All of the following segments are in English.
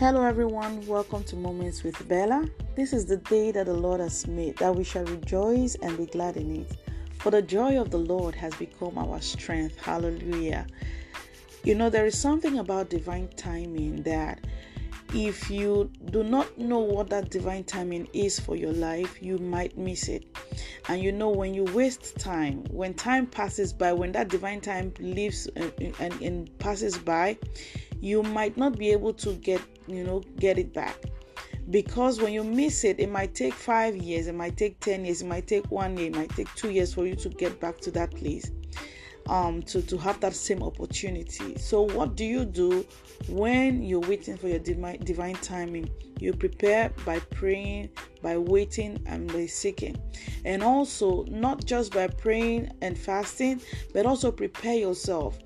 Hello, everyone. Welcome to Moments with Bella. This is the day that the Lord has made, that we shall rejoice and be glad in it. For the joy of the Lord has become our strength. Hallelujah. You know, there is something about divine timing that if you do not know what that divine timing is for your life, you might miss it. And you know, when you waste time, when time passes by, when that divine time leaves and, and, and passes by, you might not be able to get you know get it back. Because when you miss it it might take five years it might take 10 years it might take one year it might take two years for you to get back to that place um to to have that same opportunity. So what do you do when you're waiting for your divine divine timing? You prepare by praying by waiting and by seeking. And also not just by praying and fasting but also prepare yourself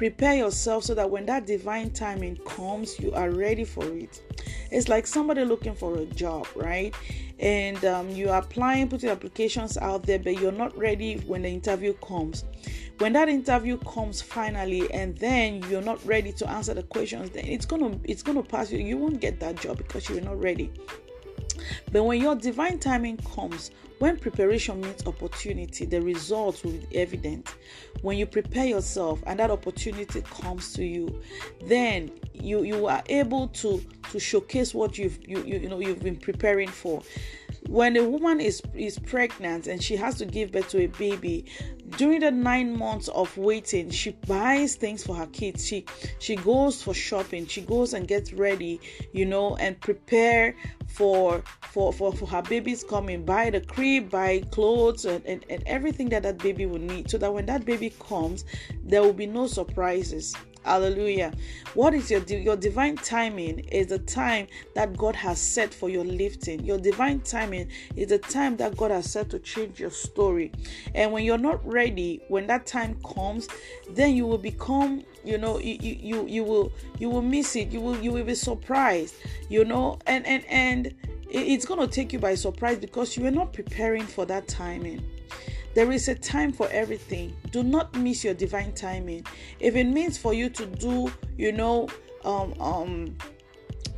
prepare yourself so that when that divine timing comes, you are ready for it. It's like somebody looking for a job, right? And um, you're applying, putting applications out there, but you're not ready when the interview comes. When that interview comes finally, and then you're not ready to answer the questions, then it's gonna it's gonna pass you. You won't get that job because you're not ready. But when your divine timing comes, when preparation meets opportunity, the results will be evident. When you prepare yourself and that opportunity comes to you, then you you are able to to showcase what you've you you, you know you've been preparing for when a woman is is pregnant and she has to give birth to a baby during the nine months of waiting she buys things for her kids. She she goes for shopping. She goes and gets ready you know and prepare for for for, for her baby's coming. Buy the crib buy clothes and, and, and everything that that baby will need so that when that baby comes there will be no surprises Hallelujah. What is your your divine timing is the time that God has set for your lifting. Your divine timing is the time that God has set to change your story. And when you're not ready, when that time comes, then you will become, you know, you you, you, will you will miss it. You will you will be surprised, you know, and and and it's going to take you by surprise because you are not preparing for that timing. There is a time for everything. Do not miss your divine timing. If it means for you to do, you know, um, um,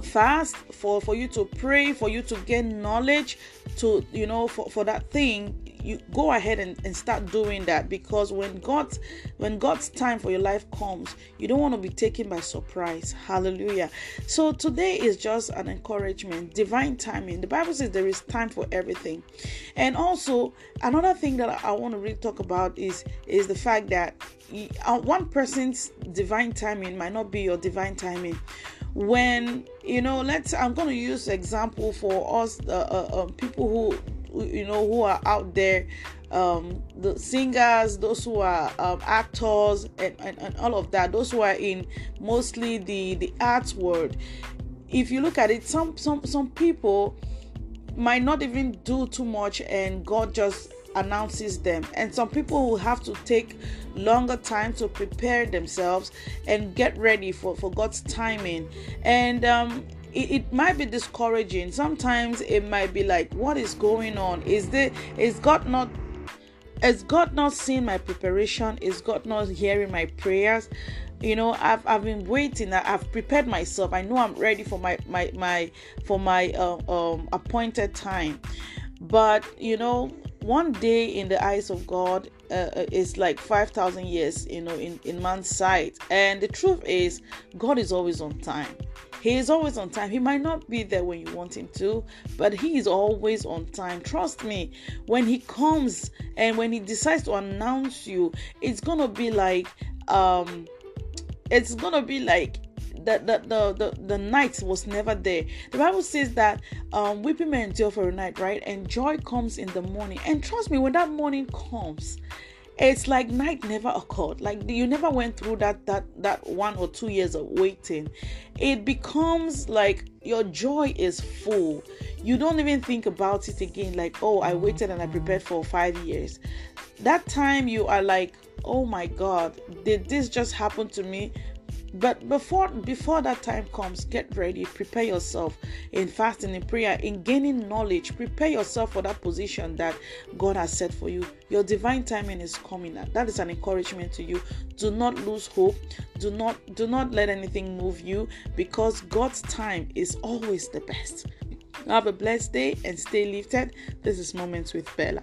fast for for you to pray for you to gain knowledge to you know for, for that thing you go ahead and, and start doing that because when god's when god's time for your life comes you don't want to be taken by surprise. Hallelujah. So today is just an encouragement divine timing. The bible says there is time for everything. And also another thing that i want to really talk about is is the fact that uh, one person's divine timing might not be your divine timing. When you know let's i'm going to use example for us uh, uh, um, people who you know who are out there um, the singers those who are um, actors and, and, and all of that those who are in mostly the the arts world. If you look at it some some some people might not even do too much and god just announces them. And some people will have to take longer time to prepare themselves and get ready for for god's timing. And um it, it, might be discouraging. Sometimes it might be like what is going on? Is there is god not is god not seeing my preparation? Is god not hearing my prayers? You know i've, I've been waiting. I've prepared myself. I know i'm ready for my my my for my uh, um appointed time. But you know one day in the eyes of God uh, uh is like 5,000 years, you know, in, in man's sight. And the truth is, God is always on time. He is always on time. He might not be there when you want him to, but he is always on time. Trust me, when he comes and when he decides to announce you, it's gonna be like um it's gonna be like the, the, the, the, the night was never there. The Bible says that um, weeping may endure for a night, right? And joy comes in the morning. And trust me, when that morning comes, it's like night never occurred. Like you never went through that that that one or two years of waiting. It becomes like your joy is full. You don't even think about it again. Like oh i mm-hmm. waited and i prepared for five years. That time you are like oh my god did this just happen to me but before before that time comes get ready. Prepare yourself in fasting in prayer in gaining knowledge. Prepare yourself for that position that god has set for you. Your divine timing is coming that is an encouragement to you. Do not lose hope. Do not do not let anything move you because god's time is always the best. Have a blessed day and stay lifted. This is moments with bella